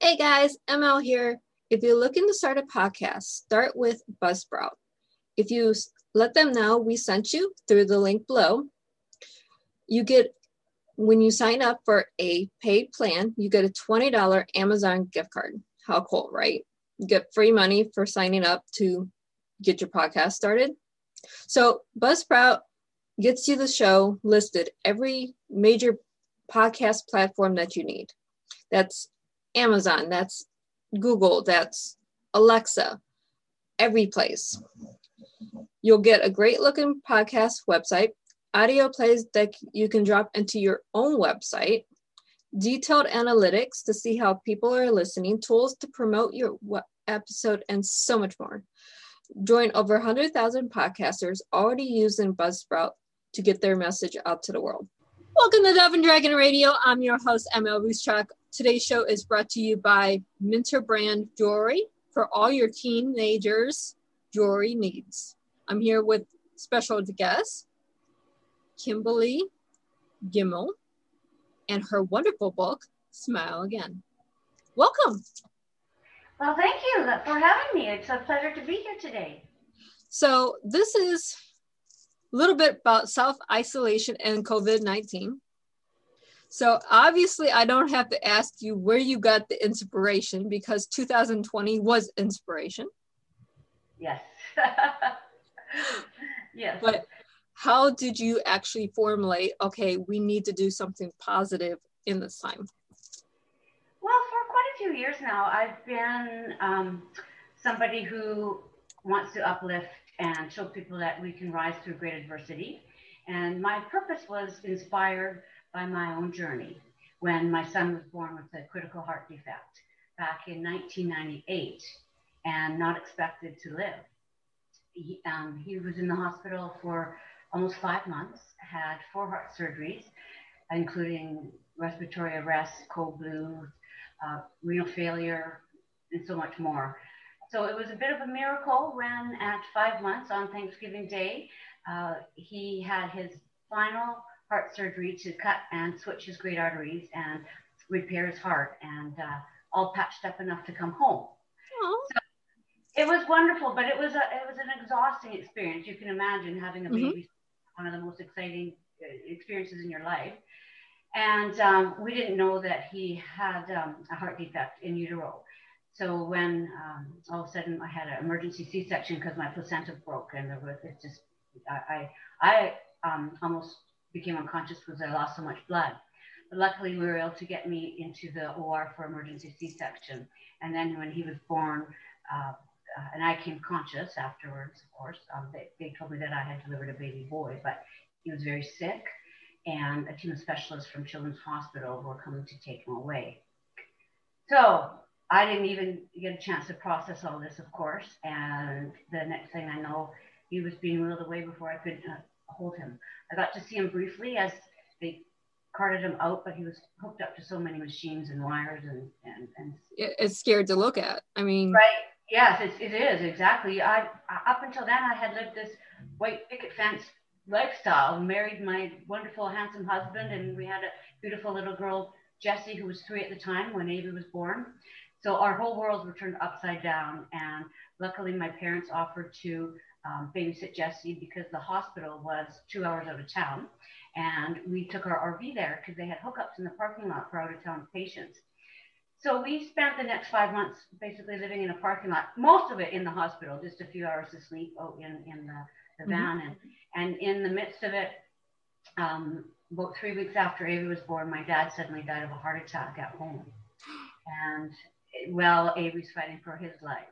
Hey guys, ML here. If you're looking to start a podcast, start with Buzzsprout. If you let them know we sent you through the link below, you get when you sign up for a paid plan, you get a $20 Amazon gift card. How cool, right? You get free money for signing up to get your podcast started. So Buzzsprout gets you the show listed every major podcast platform that you need. That's Amazon, that's Google, that's Alexa, every place. You'll get a great looking podcast website, audio plays that you can drop into your own website, detailed analytics to see how people are listening, tools to promote your episode, and so much more. Join over 100,000 podcasters already using Buzzsprout to get their message out to the world. Welcome to Dove and Dragon Radio. I'm your host, ML Ruscsak. Today's show is brought to you by Minter Brand Jewelry for all your teenagers' jewelry needs. I'm here with special guest, Kimberly Gemmell, and her wonderful book, Smile Again. Welcome. Well, thank you for having me. It's a pleasure to be here today. So, this is a little bit about self isolation and COVID 19. So, obviously, I don't have to ask you where you got the inspiration because 2020 was inspiration. Yes. yes. But how did you actually formulate, okay, we need to do something positive in this time? Well, for quite a few years now, I've been um, somebody who wants to uplift and show people that we can rise through great adversity. And my purpose was inspired by my own journey when my son was born with a critical heart defect back in 1998 and not expected to live. He, um, he was in the hospital for almost five months, had four heart surgeries, including respiratory arrest, code blue, uh, renal failure, and so much more. So it was a bit of a miracle when, at five months on Thanksgiving Day, uh, he had his final heart surgery to cut and switch his great arteries and repair his heart, and uh, all patched up enough to come home. So it was wonderful, but it was a it was an exhausting experience. You can imagine having a baby, mm-hmm. one of the most exciting uh, experiences in your life. And um, we didn't know that he had um, a heart defect in utero. So when um, all of a sudden I had an emergency C-section because my placenta broke, and there was it just I I, I um, almost became unconscious because I lost so much blood. But luckily, we were able to get me into the OR for emergency C-section. And then when he was born, uh, uh, and I came conscious afterwards, of course. Um, they, they told me that I had delivered a baby boy, but he was very sick, and a team of specialists from Children's Hospital were coming to take him away. So I didn't even get a chance to process all this, of course. And the next thing I know, he was being wheeled away before I could uh, hold him. I got to see him briefly as they carted him out, but he was hooked up to so many machines and wires and and, and it's scared to look at. I mean, right? Yes, it, it is exactly. I up until then I had lived this white picket fence lifestyle, married my wonderful, handsome husband, and we had a beautiful little girl, Jessie, who was three at the time when Avery was born. So our whole worlds were turned upside down, and luckily my parents offered to um, babysit Jessie because the hospital was two hours out of town. And we took our RV there because they had hookups in the parking lot for out of town patients. So we spent the next five months basically living in a parking lot, most of it in the hospital, just a few hours of sleep out in, in the, the mm-hmm. van. And, and in the midst of it, um, about three weeks after Avery was born, my dad suddenly died of a heart attack at home. And well, Avery's fighting for his life.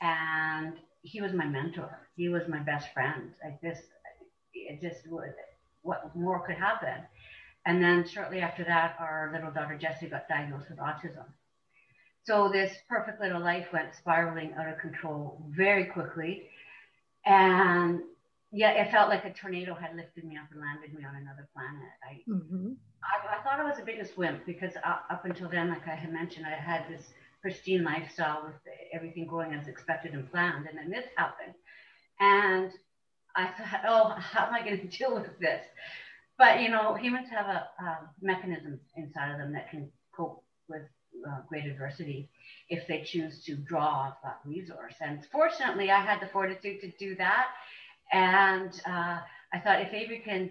And he was my mentor. He was my best friend. Like this, it just would, what more could happen? And then shortly after that, our little daughter Jessie got diagnosed with autism. So this perfect little life went spiraling out of control very quickly. And yeah, it felt like a tornado had lifted me up and landed me on another planet. I, mm-hmm. I, I, thought I was a bit of a wimp because uh, up until then, like I had mentioned, I had this pristine lifestyle with everything going as expected and planned. And then this happened. And I thought, oh, how am I going to deal with this? But, you know, humans have a, a mechanism inside of them that can cope with um, great adversity if they choose to draw off that resource. And fortunately, I had the fortitude to do that. And uh, I thought if Avery can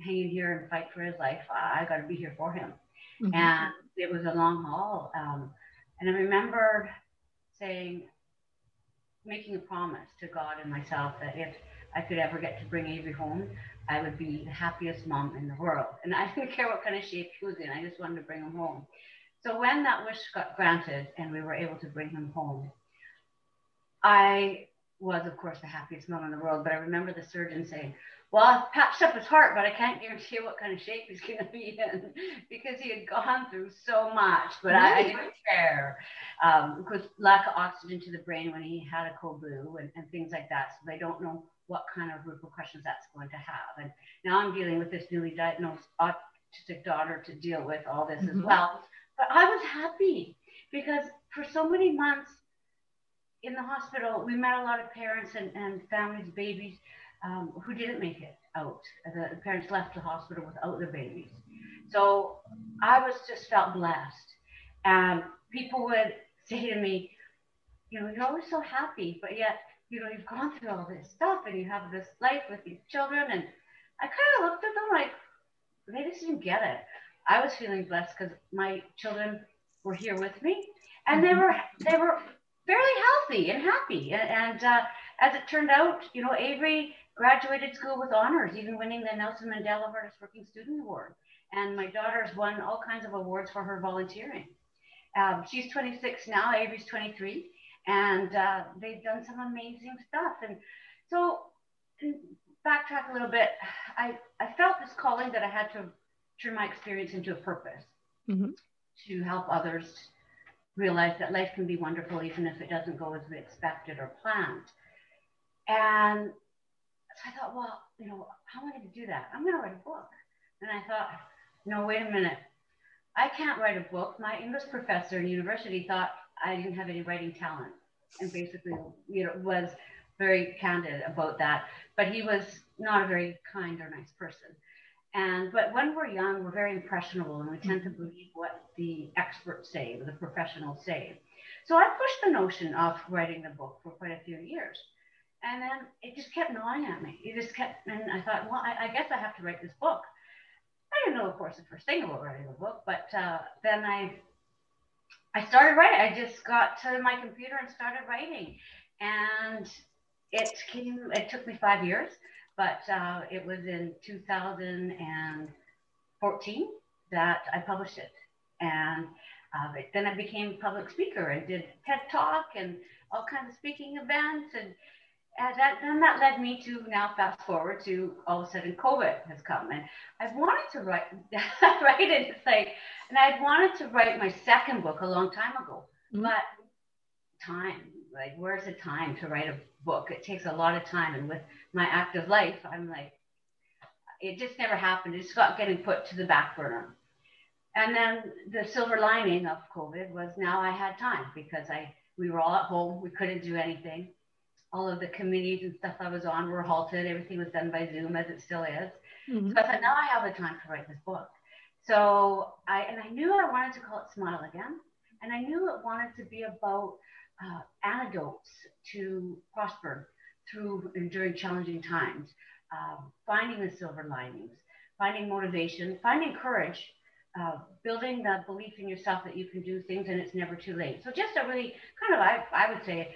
hang in here and fight for his life, I, I got to be here for him. Mm-hmm. And it was a long haul. Um, and I remember saying, making a promise to God and myself that if I could ever get to bring Avery home, I would be the happiest mom in the world. And I didn't care what kind of shape he was in, I just wanted to bring him home. So when that wish got granted and we were able to bring him home, I was, of course, the happiest mom in the world. But I remember the surgeon saying, well, I've patched up his heart, but I can't guarantee what kind of shape he's going to be in because he had gone through so much. But I, I, didn't care um, because lack of oxygen to the brain when he had a code blue and, and things like that. So they don't know what kind of repercussions that's going to have. And now I'm dealing with this newly diagnosed autistic daughter to deal with all this mm-hmm. as well. But I was happy because for so many months in the hospital, we met a lot of parents and, and families, babies um, who didn't make it out. The parents left the hospital without their babies. So I was just felt blessed. And people would say to me, you know, you're always so happy, but yet, you know, you've gone through all this stuff and you have this life with these children. And I kind of looked at them like, they just didn't get it. I was feeling blessed because my children were here with me and they mm-hmm. were, they were fairly healthy and happy. And, and uh, as it turned out, you know, Avery graduated school with honors, even winning the Nelson Mandela Hardest Working Student Award. And my daughter's won all kinds of awards for her volunteering. Um, she's 26 now, Avery's 23, and uh, they've done some amazing stuff. And so, backtrack a little bit, I, I felt this calling that I had to turn my experience into a purpose mm-hmm. to help others realize that life can be wonderful even if it doesn't go as we expected or planned. And so I thought, well, you know, how am I going to do that? I'm going to write a book. And I thought, no, wait a minute. I can't write a book. My English professor in university thought I didn't have any writing talent and basically, you know, was very candid about that. But he was not a very kind or nice person. And but when we're young, we're very impressionable and we tend to believe what the experts say, the professionals say. So I pushed the notion of writing the book for quite a few years. And then it just kept gnawing at me. It just kept, and I thought, well, I, I guess I have to write this book. I didn't know, of course, the first thing about writing a book, but uh, then I, I started writing. I just got to my computer and started writing, and it came. It took me five years, but uh, it was in 2014 that I published it, and uh, then I became a public speaker and did TED Talk and all kinds of speaking events and and that, then that led me to now fast forward to all of a sudden COVID has come and I've wanted to write, write it. It's like, and I'd wanted to write my second book a long time ago, mm-hmm. but time, like, where's the time to write a book? It takes a lot of time. And with my active life, I'm like, it just never happened. It just got getting put to the back burner. And then the silver lining of COVID was now I had time because I, we were all at home. We couldn't do anything all of the committees and stuff I was on were halted. Everything was done by Zoom, as it still is. Mm-hmm. So I thought, now I have the time to write this book. So I and I knew I wanted to call it Smile Again, and I knew it wanted to be about uh, antidotes to prosper through and during challenging times, uh, finding the silver linings, finding motivation, finding courage. Uh, building the belief in yourself that you can do things and it's never too late. So just a really kind of, I, I would say,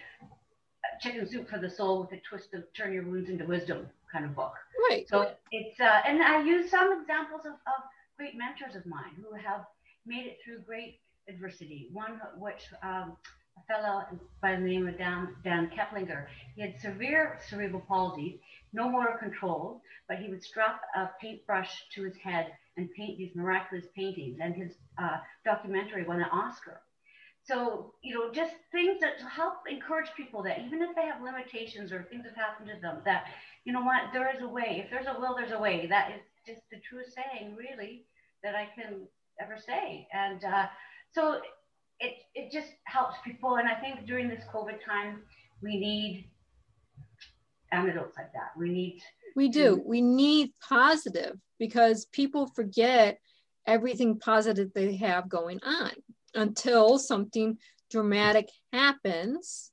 chicken soup for the soul with a twist of turn your wounds into wisdom kind of book. Right. So it's uh, and I use some examples of, of great mentors of mine who have made it through great adversity. One which um, a fellow by the name of Dan, Dan Keplinger. He had severe cerebral palsy, no motor control, but he would strap a paintbrush to his head and paint these miraculous paintings. And his uh, documentary won an Oscar. So, you know, just things that help encourage people that even if they have limitations or things have happened to them, that, you know what, there is a way. If there's a will, there's a way. That is just the truest saying, really, that I can ever say. And uh, so it, it just helps people. And I think during this COVID time, we need antidotes like that. We need. We do. We need positive because people forget everything positive they have going on until something dramatic happens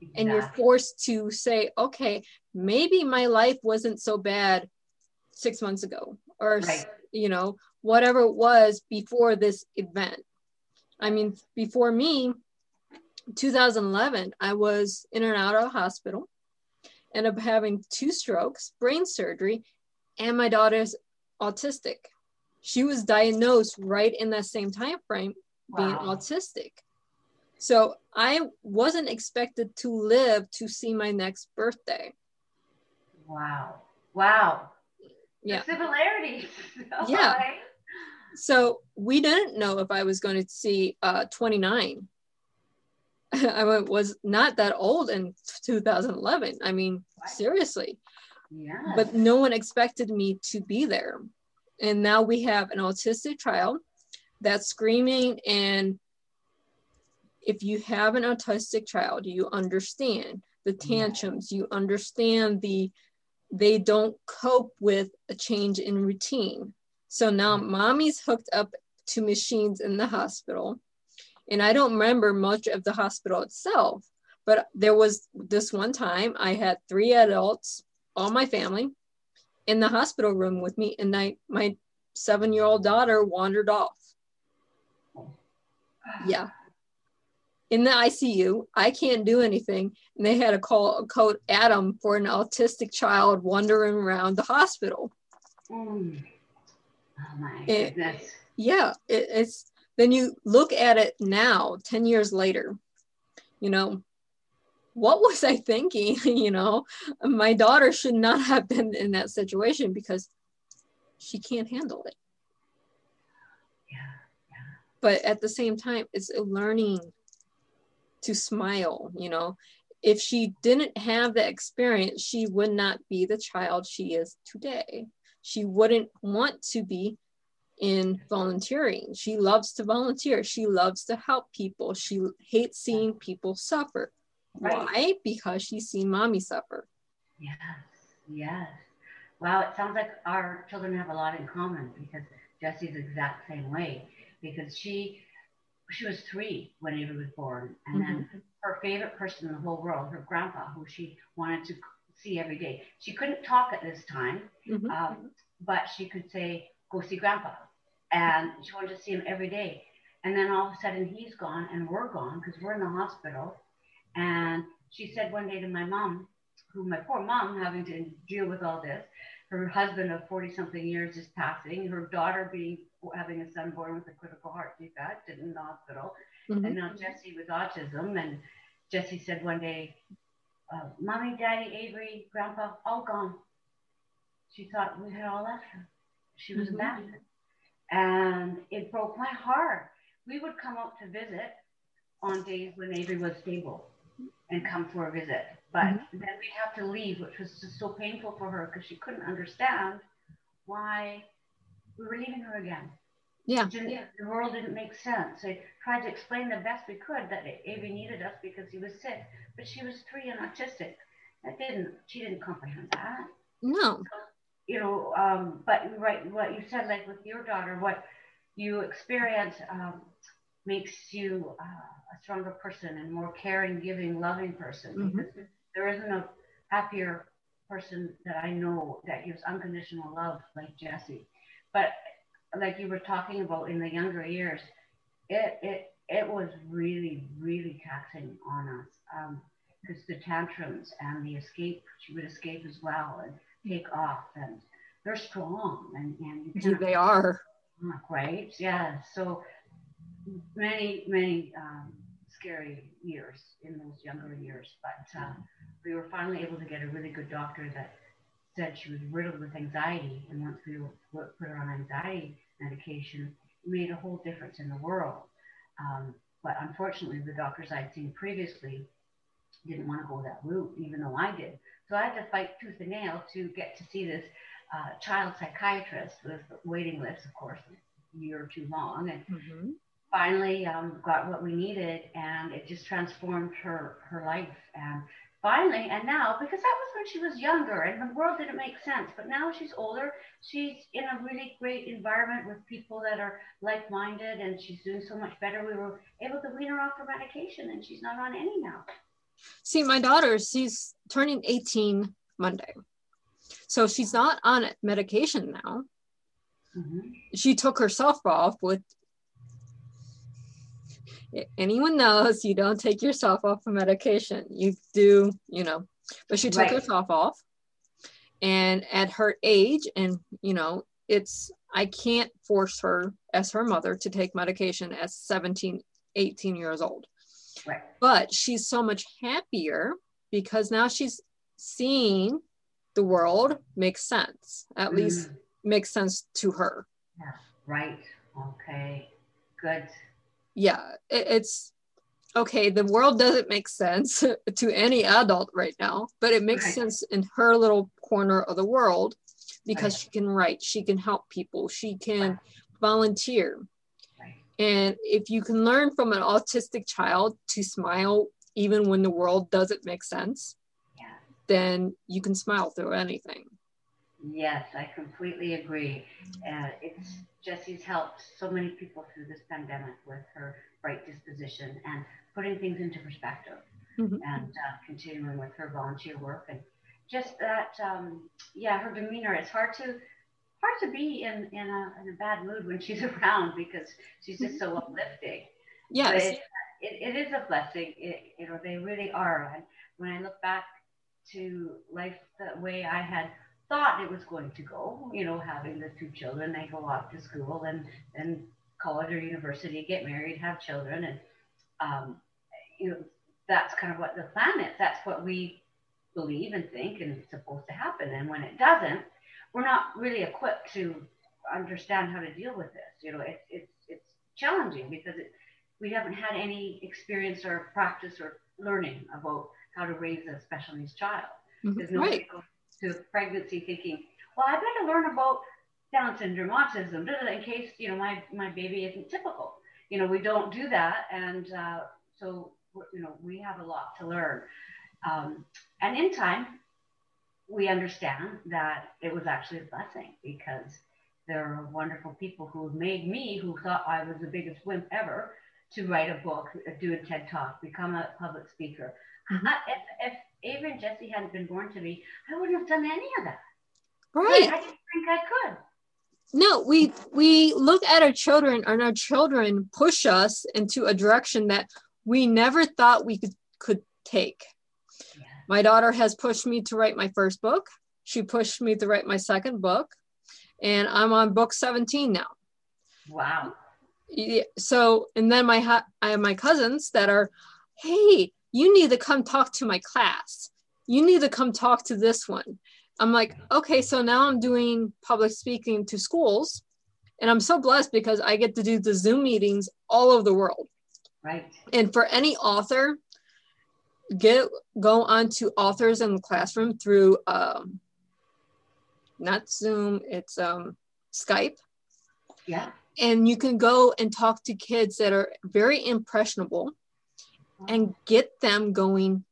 Exactly. and you're forced to say okay maybe my life wasn't so bad six months ago or Right. you know whatever it was before this event i mean before me 2011 i was in and out of the hospital ended up having two strokes brain surgery and my daughter's autistic she was diagnosed right in that same time frame being Wow. autistic. So I wasn't expected to live to see my next birthday. Wow. Wow. Yeah. The similarities. Yeah. So we didn't know if I was going to see uh, 29. I was not that old in 2011. I mean, Right. seriously. Yeah. But no one expected me to be there. And now we have an autistic child that's screaming and if you have an autistic child you understand the tantrums you understand the they don't cope with a change in routine. So now mommy's hooked up to machines in the hospital and i don't remember much of the hospital itself but there was this one time i had three adults all my family in the hospital room with me and I, my seven year old daughter wandered off yeah. In the ICU, I can't do anything. And they had to call a code Adam for an autistic child wandering around the hospital. Mm. Oh my It- goodness. Yeah, it, it's then you look at it now, 10 years later, you know, what was I thinking? you know, my daughter should not have been in that situation because she can't handle it. But at the same time it's learning to smile you know if she didn't have that experience she would not be the child she is today she wouldn't want to be in volunteering she loves to volunteer she loves to help people she hates seeing people suffer Right. why because she's seen mommy suffer Yes. Yes. Wow. It sounds like our children have a lot in common because Jesse's exact same way because she she was three when Avery was born, and then her favorite person in the whole world, her grandpa, who she wanted to see every day. She couldn't talk at this time, Mhm. um, but she could say, "Go see grandpa," and she wanted to see him every day. And then all of a sudden, he's gone, and we're gone because we're in the hospital. And she said one day to my mom, who my poor mom having to deal with all this, her husband of 40 something years is passing, her daughter being having a son born with a critical heart defect in the hospital, Mhm. and now Jesse with autism. And Jesse said one day, uh, Mommy, Daddy, Avery, Grandpa, all gone. She thought we had all left her. She was Mhm. abandoned. And it broke my heart. We would come out to visit on days when Avery was stable and come for a visit. But Mhm. then we'd have to leave, which was just so painful for her because she couldn't understand why we were leaving her again. yeah The world didn't make sense. I tried to explain the best we could that Avery needed us because he was sick, but she was three and autistic. That didn't. She didn't comprehend that. no You know. Um, but right, what you said, like with your daughter, what you experience um, makes you uh, a stronger person and more caring, giving, loving person. Mhm. Because there isn't a happier person that I know that gives unconditional love like Jessie. But like you were talking about in the younger years, it it it was really really taxing on us because the tantrums and the escape she would escape as well and take off and they're strong and and they are right? Yeah. So many, many um, scary years in those younger years. But uh, we were finally able to get a really good doctor that said she was riddled with anxiety. And once we put her on anxiety medication, it made a whole difference in the world. Um, but unfortunately, the doctors I'd seen previously didn't want to go that route, even though I did. So I had to fight tooth and nail to get to see this uh, child psychiatrist with waiting lists, of course, a year or too long. And Mhm. finally um, got what we needed, and it just transformed her her life. And finally, and now, because that was when she was younger and the world didn't make sense, but now she's older, she's in a really great environment with people that are like minded and she's doing so much better. We were able to wean her off her medication and she's not on any now. See, my daughter, she's turning 18 Monday. So she's not on medication now. Mm-hmm. She took herself off with anyone knows you don't take yourself off of medication. You do, you know, but she took right. herself off. And at her age, and you know, it's I can't force her as her mother to take medication at 17, 18 years old. Right. But she's so much happier because now she's seeing the world makes sense. At mm. least makes sense to her. Yeah. Right. Okay. Good yeah, it, it's okay. The world doesn't make sense to any adult right now, but it makes right. sense in her little corner of the world because right. she can write, she can help people, she can right. volunteer. And if you can learn from an autistic child to smile even when the world doesn't make sense, yeah. then you can smile through anything. Yes, I completely agree. Uh, it's Jessie's helped so many people through this pandemic with her bright disposition and putting things into perspective mm-hmm. and uh, continuing with her volunteer work and just that um, yeah her demeanor it's hard to hard to be in in a, in a bad mood when she's around because she's just so uplifting. Yes. It, it, it is a blessing it, you know they really are. And when i look back to life the way i had thought it was going to go, you know, having the two children, they go off to school and then college or university, get married, have children. And, um, you know, that's kind of what the plan is. That's what we believe and think and it's supposed to happen. And when it doesn't, we're not really equipped to understand how to deal with this. You know, it's, it's, it's challenging because it, we haven't had any experience or practice or learning about how to raise a special needs child. Mm-hmm. Right to pregnancy thinking, well, I better learn about Down syndrome, autism, in case you know my my baby isn't typical. You know, we don't do that, and uh, so you know we have a lot to learn. Um, and in time, we understand that it was actually a blessing because there are wonderful people who made me, who thought I was the biggest wimp ever, to write a book, do a TED talk, become a public speaker. Mm-hmm. I, if, if Avery and Jesse hadn't been born to me, I wouldn't have done any of that. Right. I, I didn't think I could. No, we we look at our children and our children push us into a direction that we never thought we could could take. Yeah. My daughter has pushed me to write my first book. She pushed me to write my second book, and I'm on book 17 now. Wow. Yeah, so and then my I have my cousins that are, hey, you need to come talk to my class. You need to come talk to this one. I'm like, okay, so now I'm doing public speaking to schools. And I'm so blessed because I get to do the Zoom meetings all over the world. Right. And for any author, get go on to authors in the classroom through um, not Zoom, it's um, Skype. Yeah. And you can go and talk to kids that are very impressionable and get them going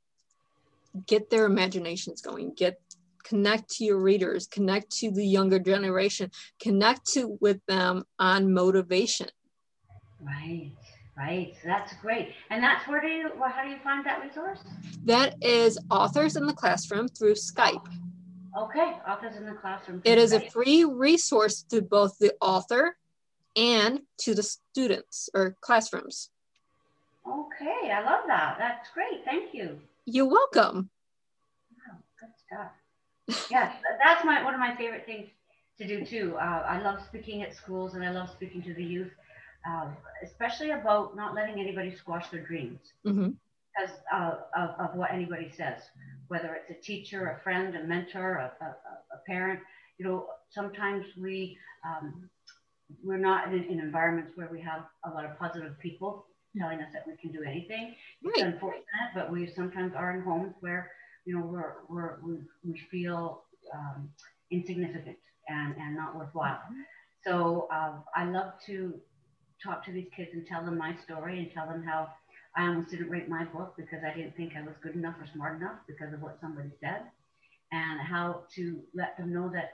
get their imaginations going get connect to your readers connect to the younger generation connect to with them on motivation. Right right. That's great. And that's where do you well, how do you find that resource? That is authors in the classroom through skype. Okay authors in the classroom it is skype. a free resource to both the author and to the students or classrooms Okay, I love that. That's great. Thank you. You're welcome. Wow, good stuff. yes, that's my one of my favorite things to do too. Uh, I love speaking at schools and I love speaking to the youth, uh, especially about not letting anybody squash their dreams mm-hmm. because uh, of, of what anybody says, whether it's a teacher, a friend, a mentor, a, a, a parent. You know, sometimes we um, we're not in, in environments where we have a lot of positive people telling us that we can do anything. It's right. unfortunate, but we sometimes are in homes where you know we're, we're we, we feel um, insignificant and, and not worthwhile. Mm-hmm. So uh, I love to talk to these kids and tell them my story and tell them how I almost didn't write my book because I didn't think I was good enough or smart enough because of what somebody said, and how to let them know that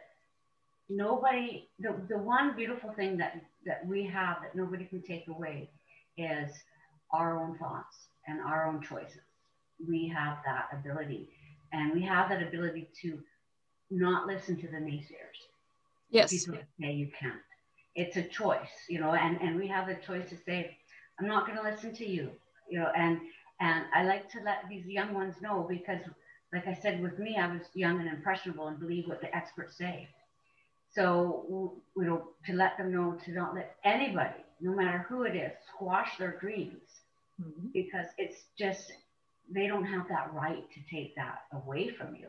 nobody, the, the one beautiful thing that, that we have that nobody can take away is our own thoughts and our own choices. We have that ability, and we have that ability to not listen to the naysayers. Yes. People say you can't. It's a choice, you know, and, and we have the choice to say, I'm not going to listen to you, you know, and and I like to let these young ones know because, like I said, with me, I was young and impressionable and believe what the experts say. So, you know, to let them know to not let anybody, no matter who it is, squash their dreams mm-hmm. because it's just, they don't have that right to take that away from you.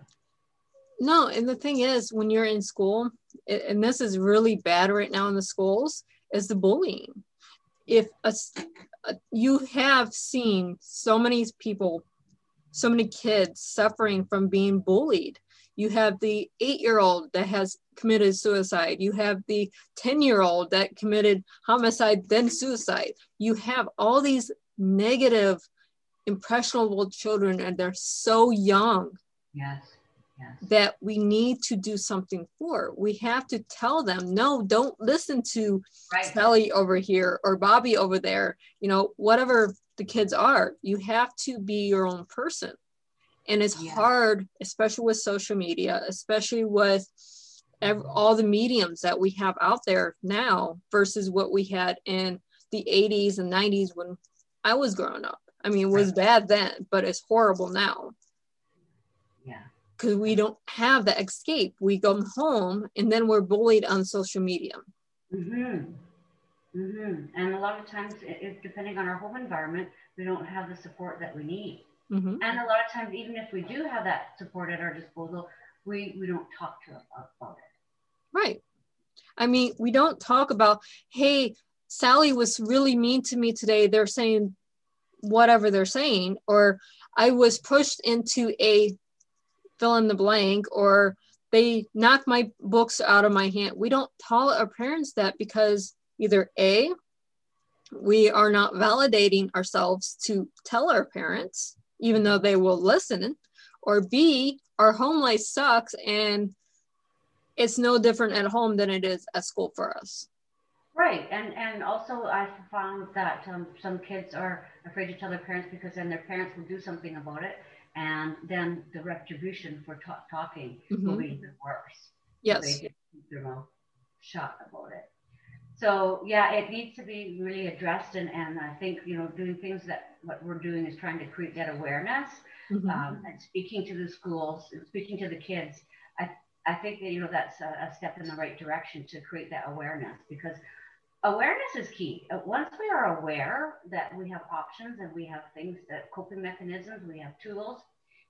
No, and the thing is, when you're in school, and this is really bad right now in the schools, is the bullying. If a, a, you have seen so many people, so many kids suffering from being bullied, you have the eight year old that has committed suicide. You have the 10 year old that committed homicide, then suicide. You have all these negative, impressionable children, and they're so young. Yes. Yes. That we need to do something for. We have to tell them, no, don't listen to right. Sally over here or Bobby over there, you know, whatever the kids are. You have to be your own person and it's yeah. hard especially with social media especially with every, all the mediums that we have out there now versus what we had in the 80s and 90s when i was growing up. I mean it was bad then but it's horrible now. Yeah. Because we don't have the escape. We go home and then we're bullied on social media. Mm-hmm. Mm-hmm. and a lot of times depending on our home environment we don't have the support that we need Mm-hmm. And a lot of times, even if we do have that support at our disposal, we, we don't talk to about it. Right. I mean, we don't talk about, hey, Sally was really mean to me today. They're saying whatever they're saying, or I was pushed into a fill in the blank, or they knocked my books out of my hand. We don't tell our parents that because either A, we are not validating ourselves to tell our parents, even though they will listen, or B, our home life sucks and it's no different at home than it is at school for us. Right, and and also I found that um, some kids are afraid to tell their parents because then their parents will do something about it, and then the retribution for talking mm-hmm. will be even worse. Yes, they get their mouth shut about it. So yeah, it needs to be really addressed, and, and I think you know doing things that what we're doing is trying to create that awareness mm-hmm. um, and speaking to the schools, and speaking to the kids. I I think that you know that's a, a step in the right direction to create that awareness because awareness is key. Uh, once we are aware that we have options and we have things that coping mechanisms, we have tools,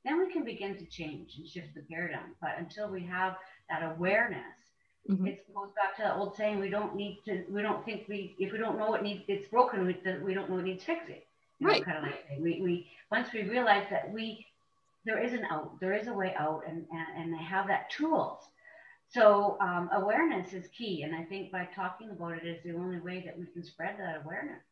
then we can begin to change and shift the paradigm. But until we have that awareness Mm-hmm. It goes back to that old saying: we don't need to, we don't think we, if we don't know what needs, it's broken, we, we don't know what needs fixing. You right. Know, kind of like thing. We, we once we realize that we, there is an out, there is a way out, and and, and they have that tools. So um, awareness is key, and I think by talking about it is the only way that we can spread that awareness.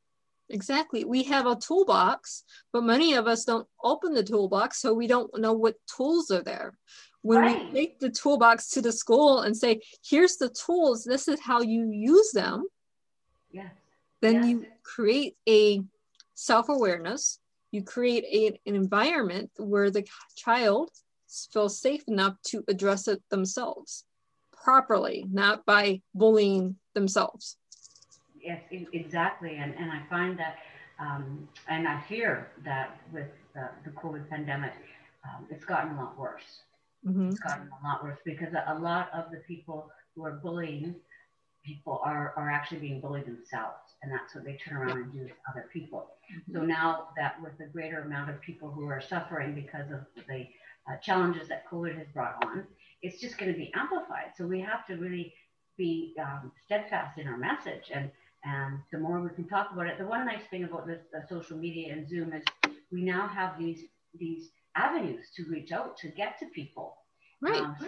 Exactly. We have a toolbox, but many of us don't open the toolbox, so we don't know what tools are there when right. we take the toolbox to the school and say here's the tools this is how you use them yes then yes. you create a self-awareness you create a, an environment where the child feels safe enough to address it themselves properly not by bullying themselves yes exactly and, and i find that um, and i fear that with the, the covid pandemic um, it's gotten a lot worse Mm-hmm. It's gotten a lot worse because a lot of the people who are bullying people are, are actually being bullied themselves. And that's what they turn around and do to other people. Mm-hmm. So now that with the greater amount of people who are suffering because of the uh, challenges that COVID has brought on, it's just going to be amplified. So we have to really be um, steadfast in our message. And, and the more we can talk about it, the one nice thing about this uh, social media and Zoom is we now have these, these avenues to reach out to get to people. Right. Um, so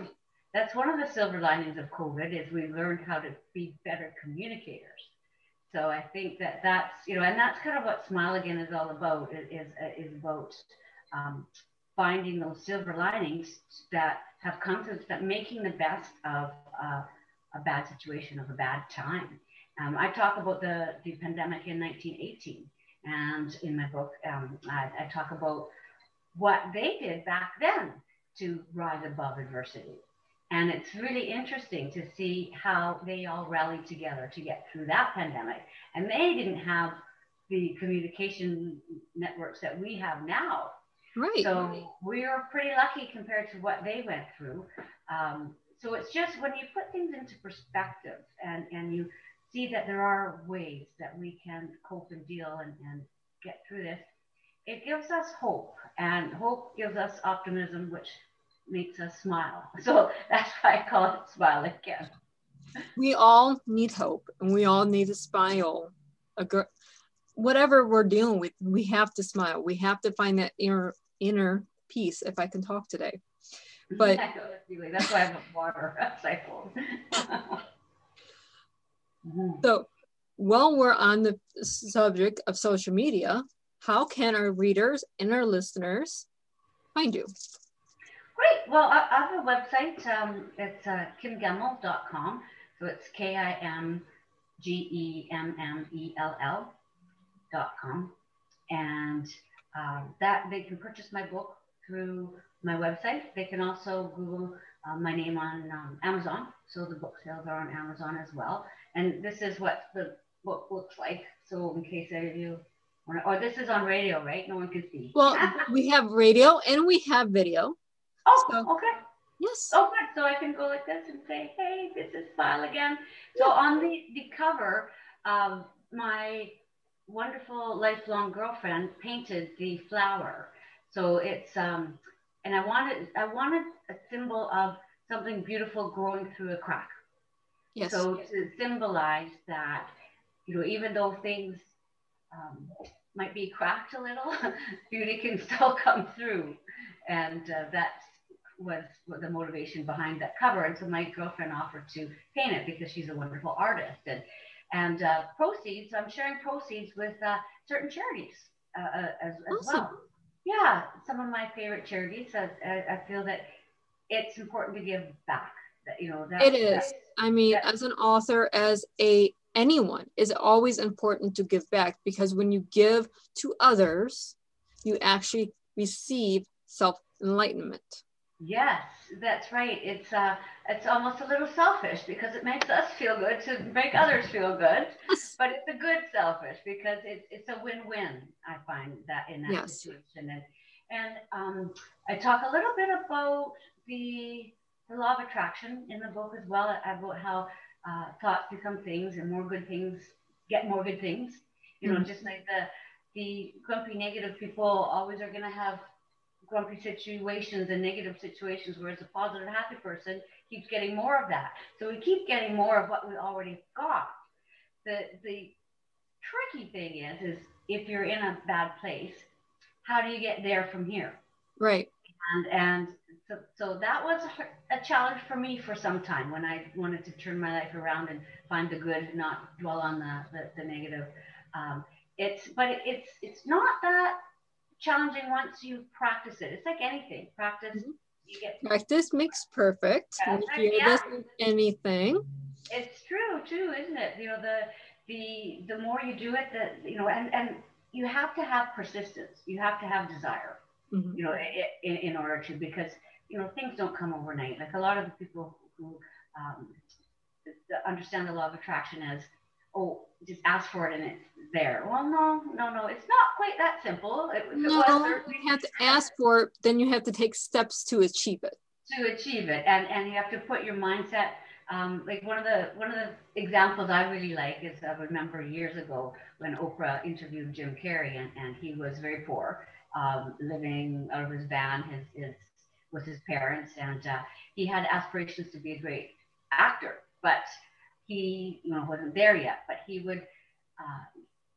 that's one of the silver linings of COVID is we learned how to be better communicators. So I think that that's, you know, and that's kind of what Smile Again is all about, is, is about um, finding those silver linings that have come to that making the best of uh, a bad situation, of a bad time. Um, I talk about the, the pandemic in 1918, and in my book, um, I, I talk about what they did back then to rise above adversity. And it's really interesting to see how they all rallied together to get through that pandemic. And they didn't have the communication networks that we have now. Right. So we are pretty lucky compared to what they went through. Um, so it's just when you put things into perspective and, and you see that there are ways that we can cope and deal and, and get through this, it gives us hope. And hope gives us optimism, which makes us smile. So that's why I call it Smile Again. We all need hope and we all need to smile. A gr- whatever we're dealing with, we have to smile. We have to find that inner inner peace if I can talk today. But that's why I have water cycle. so while we're on the subject of social media, how can our readers and our listeners find you? Great. Well, I, I have a website. Um, it's uh, kimgemmell.com. So it's K I M G E M M E L L.com. And um, that they can purchase my book through my website. They can also Google uh, my name on um, Amazon. So the book sales are on Amazon as well. And this is what the book looks like. So in case any of you or oh, this is on radio, right? No one can see. Well, we have radio and we have video. Oh, so, okay. Yes. Oh, good. So I can go like this and say, hey, this is Smile Again. So on the, the cover, um, my wonderful lifelong girlfriend painted the flower. So it's, um, and I wanted, I wanted a symbol of something beautiful growing through a crack. Yes. So to symbolize that, you know, even though things um, might be cracked a little, beauty can still come through. And uh, that's was the motivation behind that cover. And so my girlfriend offered to paint it because she's a wonderful artist. And, and uh, proceeds, I'm sharing proceeds with uh, certain charities uh, uh as, as awesome. well. Yeah, some of my favorite charities. I, I, feel that it's important to give back. That, you know, that, it is. That, I mean, as an author, as a anyone, is always important to give back because when you give to others, you actually receive self enlightenment. Yes, that's right. It's uh, it's almost a little selfish because it makes us feel good to make others feel good, yes. but it's a good selfish because it's it's a win-win. I find that in that yes. situation, and and um, I talk a little bit about the the law of attraction in the book as well about how uh, thoughts become things and more good things get more good things. You know, mm-hmm. just like the the grumpy negative people always are going to have grumpy situations and negative situations, whereas a positive, happy person keeps getting more of that. So we keep getting more of what we already got. The the tricky thing is, is if you're in a bad place, how do you get there from here? Right. And and so, so that was a challenge for me for some time when I wanted to turn my life around and find the good, not dwell on the the, the negative. Um, it's but it's it's not that challenging once you practice it. It's like anything. Practice. Mm-hmm. You get practice makes perfect. perfect if yeah. anything. It's true too, isn't it? You know, the the the more you do it, the you know, and and you have to have persistence. You have to have desire. Mm-hmm. You know, in, in order to because you know things don't come overnight. Like a lot of the people who um, understand the law of attraction as oh, just ask for it and it's there. Well, no, no, no, it's not quite that simple. It, no, you have to ask for it, then you have to take steps to achieve it. To achieve it, and and you have to put your mindset. Um, like one of the one of the examples I really like is I remember years ago when Oprah interviewed Jim Carrey, and, and he was very poor, um, living out of his van, his, his with his parents, and uh, he had aspirations to be a great actor, but he you know wasn't there yet, but he would uh,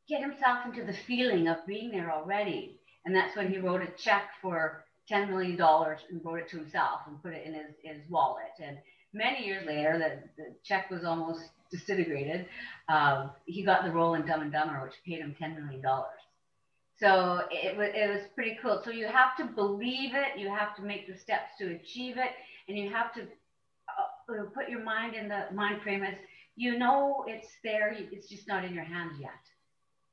get himself into the feeling of being there already, and that's when he wrote a check for ten million dollars and wrote it to himself and put it in his, his wallet. And many years later, the, the check was almost disintegrated, um, he got the role in Dumb and Dumber, which paid him $10 million. So it was, it was pretty cool. So you have to believe it, you have to make the steps to achieve it, and you have to uh, put your mind in the mind frame as you know it's there, it's just not in your hands yet.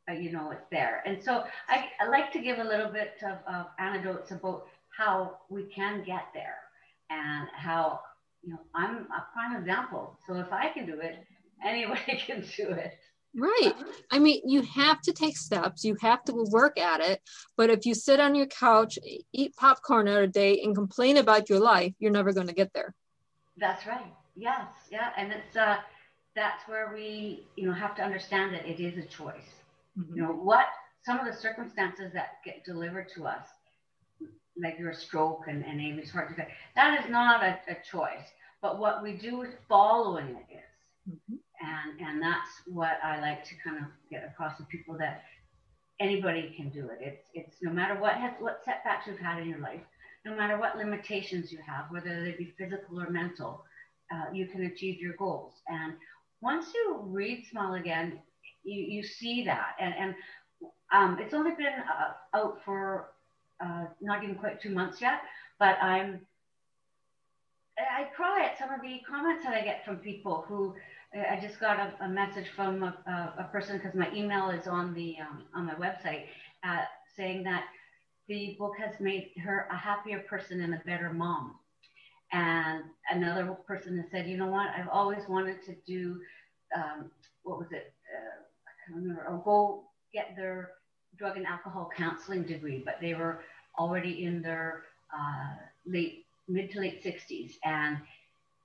But you know it's there. And so I, I like to give a little bit of, of anecdotes about how we can get there and how, you know, I'm a prime example. So if I can do it, anybody can do it. Right. I mean, you have to take steps, you have to work at it. But if you sit on your couch, eat popcorn every day, and complain about your life, you're never going to get there. That's right. Yes. Yeah. And it's, uh, that's where we, you know, have to understand that it is a choice. Mm-hmm. You know, what some of the circumstances that get delivered to us, like your stroke and, and Amy's heart attack, that is not a, a choice. But what we do with following it is. Mm-hmm and and that's what I like to kind of get across to people that anybody can do it. It's it's no matter what has what setbacks you've had in your life, no matter what limitations you have, whether they be physical or mental, uh, you can achieve your goals. And once you read Smile Again, you, you see that. And and um, it's only been uh, out for uh, not even quite two months yet, but I'm I cry at some of the comments that I get from people who I just got a, a message from a, a, person because my email is on the um, on my website uh, saying that the book has made her a happier person and a better mom. And another person has said, you know what, I've always wanted to do, um, what was it? Uh, I can't remember, or go get their drug and alcohol counseling degree, but they were already in their uh, late, mid to late 60s and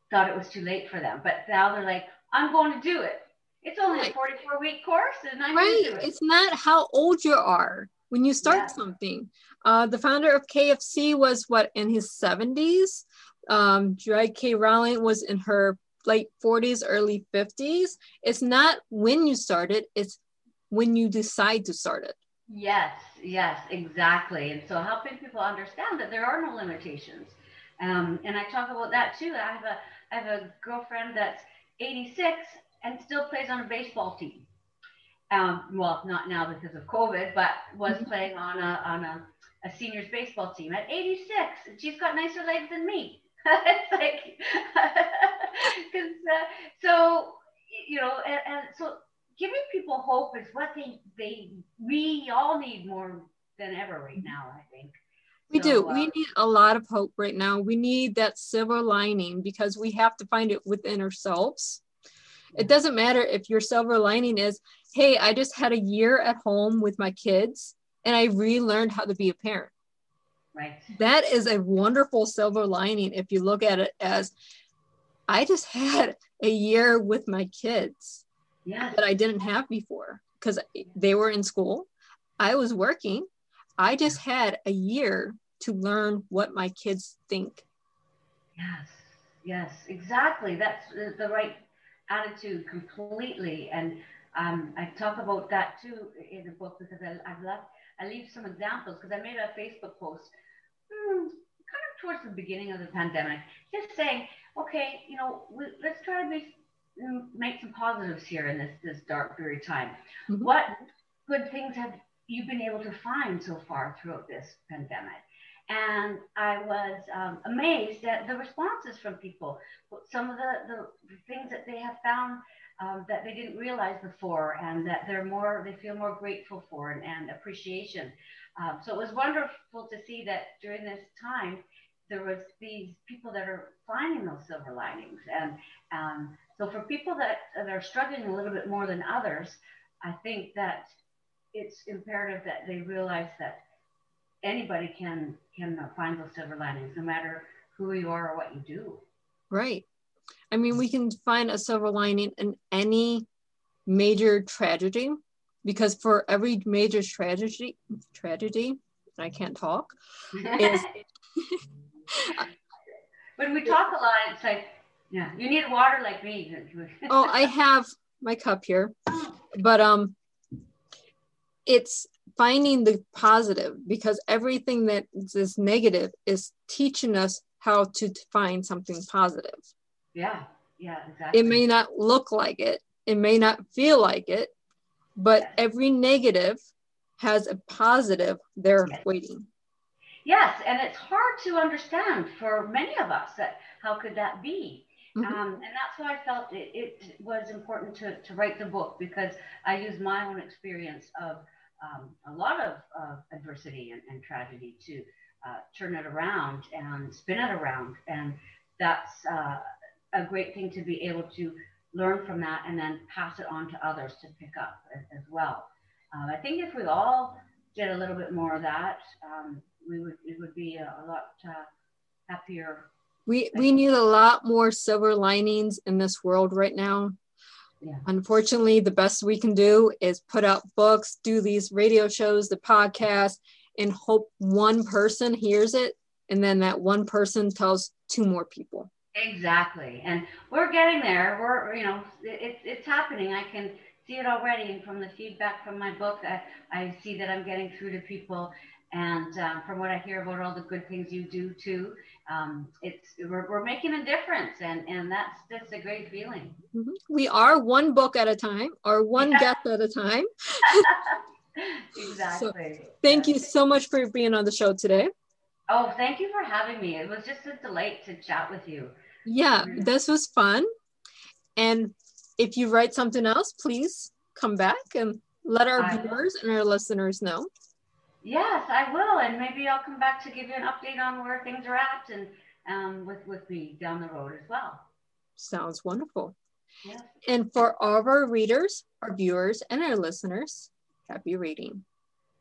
thought it was too late for them. But now they're like, I'm going to do it. It's only right. a 44 week course and I'm right. It. It's not how old you are when you start yeah. something. Uh, the founder of KFC was what in his 70s. Um, J.K. Rowling was in her late 40s, early 50s. It's not when you start it, it's when you decide to start it. Yes, yes, exactly. And so helping people understand that there are no limitations. Um, and I talk about that too. I have a I have a girlfriend that's 86 and still plays on a baseball team. Um, well, not now because of COVID, but was mm-hmm. playing on a on a, a seniors baseball team at 86. She's got nicer legs than me. it's like, because uh, so you know, and, and so giving people hope is what they they we all need more than ever right now. I think. We so, do. We need a lot of hope right now. We need that silver lining because we have to find it within ourselves. It doesn't matter if your silver lining is, hey, I just had a year at home with my kids and I relearned how to be a parent. Right. That is a wonderful silver lining if you look at it as I just had a year with my kids that I didn't have before because they were in school. I was working I just had a year to learn what my kids think. Yes, yes, exactly. That's the right attitude completely. And um, I talk about that too in the book because I, I've left, I leave some examples because I made a Facebook post hmm, kind of towards the beginning of the pandemic, just saying, okay, you know, we, let's try to make, make some positives here in this, this dark period of time. Mm-hmm. What good things have you've been able to find so far throughout this pandemic. And I was um, amazed at the responses from people. Some of the, the things that they have found um, that they didn't realize before, and that they're more, they feel more grateful for and, and appreciation. Um, so it was wonderful to see that during this time, there was these people that are finding those silver linings. And um, so for people that, that are struggling a little bit more than others, I think that it's imperative that they realize that anybody can can find those silver linings, no matter who you are or what you do. Right. I mean, we can find a silver lining in any major tragedy because for every major tragedy, tragedy, I can't talk. is, when we talk a lot, it's like, yeah, you need water like me. oh, I have my cup here, but um, it's finding the positive because everything that is negative is teaching us how to find something positive. Yeah. Yeah, exactly. It may not look like it, it may not feel like it, but Yes. every negative has a positive there Yes. waiting. Yes, and it's hard to understand for many of us that how could that be? Mhm. Um, and that's why I felt it, it was important to, to write the book because I used my own experience of um, a lot of adversity and, and tragedy to uh, turn it around and spin it around. And that's uh, a great thing to be able to learn from that and then pass it on to others to pick up as, as well. Uh, I think if we all did a little bit more of that, um, we would it would be a, a lot uh, happier. We we need a lot more silver linings in this world right now. Yeah. Unfortunately, the best we can do is put out books, do these radio shows, the podcast, and hope one person hears it, and then that one person tells two more people. Exactly, and we're getting there. We're you know it's it's happening. I can see it already, and from the feedback from my book, I, I see that I'm getting through to people. And um, from what I hear about all the good things you do too, um, it's we're, we're making a difference, and and that's that's a great feeling. Mhm. We are one book at a time, or one Yeah. guest at a time. exactly. Thank you so much for being on the show today. Oh, thank you for having me. It was just a delight to chat with you. Yeah, Mhm. this was fun. And if you write something else, please come back and let our I viewers and our listeners know. Yes, I will, and maybe I'll come back to give you an update on where things are at and um, with with me down the road as well. Sounds wonderful. Yes. And for all of our readers, our viewers, and our listeners, happy reading.